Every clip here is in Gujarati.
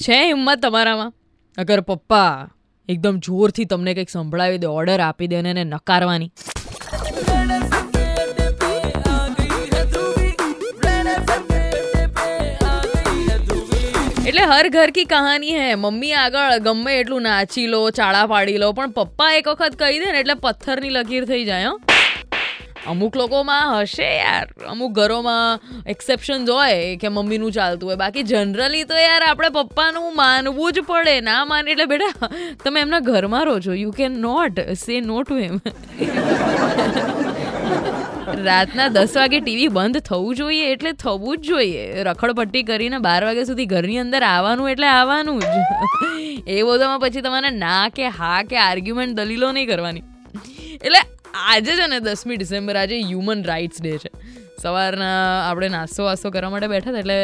છે હિંમત તમારામાં? અગર પપ્પા એકદમ જોરથી તમને કંઈક સંભળાવી દે ઓર્ડર આપી દે અને એને નકારવાની. એટલે હર ઘર કી કહાની હે મમ્મી આગળ ગમે એટલું નાચી લો ચાળા પાડી લો પણ પપ્પા એક વખત કહી દે ને એટલે પથ્થરની લકીર થઈ જાય હો. અમુક લોકોમાં હશે યાર. અમુક ઘરોમાં એક્સેપ્શન્સ હોય કે મમ્મીનું ચાલતું હોય. બાકી જનરલી તો યાર આપણે પપ્પાનું માનવું જ પડે. ના માને એટલે બેટા, તમે એમના ઘરમાં રહો છો યુ કેન નોટ સે નો ટુ એમ રાતના દસ વાગે ટીવી બંધ થવું જોઈએ એટલે થવું જ જોઈએ. રખડપટ્ટી કરીને બાર વાગ્યા સુધી ઘરની અંદર આવવાનું એટલે આવવાનું જ. એ બધામાં પછી તમારે ના કે હા કે આર્ગ્યુમેન્ટ દલીલો નહીં કરવાની. એટલે આજે છે ને દસમી ડિસેમ્બર, આજે હ્યુમન રાઇટ્સ ડે છે. સવારના આપણે નાસ્તો વાસ્તો કરવા માટે બેઠા હતા એટલે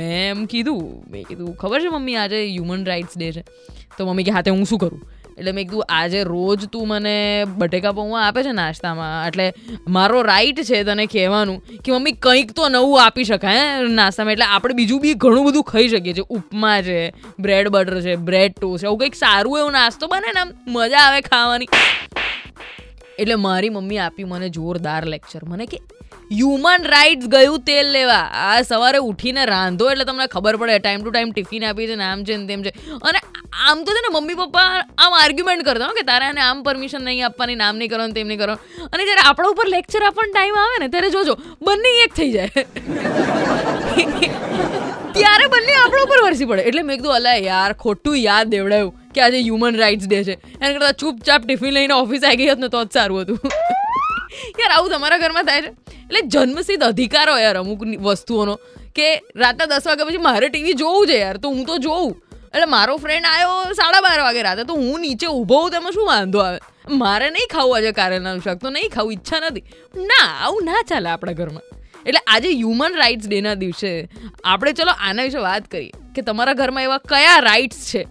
મેં એમ કીધું, મેં કીધું, ખબર છે મમ્મી આજે હ્યુમન રાઇટ્સ ડે છે? તો મમ્મી કે હાથે હું શું કરું? એટલે મેં કીધું, આજે રોજ તું મને બટેકા પૌવા આપે છે નાસ્તામાં, એટલે મારો રાઈટ છે તને કહેવાનું કે મમ્મી કંઈક તો નવું આપી શકાય નાસ્તામાં. એટલે આપણે બીજું બી ઘણું બધું ખાઈ શકીએ છીએ. ઉપમા છે બ્રેડ બટર છે બ્રેડ ટોસ્ટ છે, એવું કંઈક સારું એવું નાસ્તો બને ને મજા આવે ખાવાની. એટલે મારી મમ્મી આપી મને જોરદાર લેક્ચર મને કે હ્યુમન રાઇટ્સ ગયું તેલ લેવા. આ સવારે ઉઠીને રાંધો, એટલે તમને ખબર પડે ટાઈમ ટુ ટાઈમ ટિફિન આપી છે ને આમ છે ને તેમ છે. અને આમ તો છે ને મમ્મી પપ્પા આમ આર્ગ્યુમેન્ટ કરતા કે તારે આને આમ પરમિશન નહીં આપવાની નામ નહીં કરવાનું તેમ નહીં કરવાનું. અને જ્યારે આપણા ઉપર લેક્ચર આપવાનો ટાઈમ આવે ને, ત્યારે જોજો બંને એક થઈ જાય. ત્યારે બંને આપણા ઉપર વરસી પડે. એટલે મેં કીધું અલા યાર, ખોટું યાદ દેવડાયું. કે આજે હ્યુમન રાઇટ્સ ડે છે. એના કરતાં ચૂપચાપ ટિફિન લઈને ઓફિસ આવી ગઈ હોત ને તો જ સારું હતું. યાર, આવું તમારા ઘરમાં થાય છે? એટલે જન્મસિદ્ધ અધિકાર યાર અમુક વસ્તુઓનો. કે રાતના દસ વાગ્યા પછી મારે ટીવી જોવું છે યાર, તો હું તો જોઉં. એટલે મારો ફ્રેન્ડ આવ્યો સાડા બાર વાગે રાતે, તો હું નીચે ઊભો હોઉં, તેમાં શું વાંધો આવે? મારે નહીં ખાવું આજે કારેલાનું શાક, તો નહીં ખાવું, ઈચ્છા નથી. ના, આવું ના ચાલે આપણા ઘરમાં. એટલે આજે હ્યુમન રાઇટ્સ ડેના દિવસે આપણે ચલો આના વિશે વાત કરીએ કે તમારા ઘરમાં એવા કયા રાઇટ્સ છે?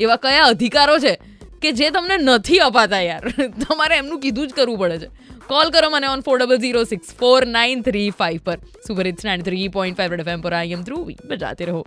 એવા કયા અધિકારો છે કે જે તમને નથી અપાતા યાર? તમારે એમનું કીધું જ કરવું પડે છે. કોલ કરો મને on four double zero six four nine three five પર. Super it's nine three point five એમ પર આઈ એમ થ્રુ બજાતે રહો.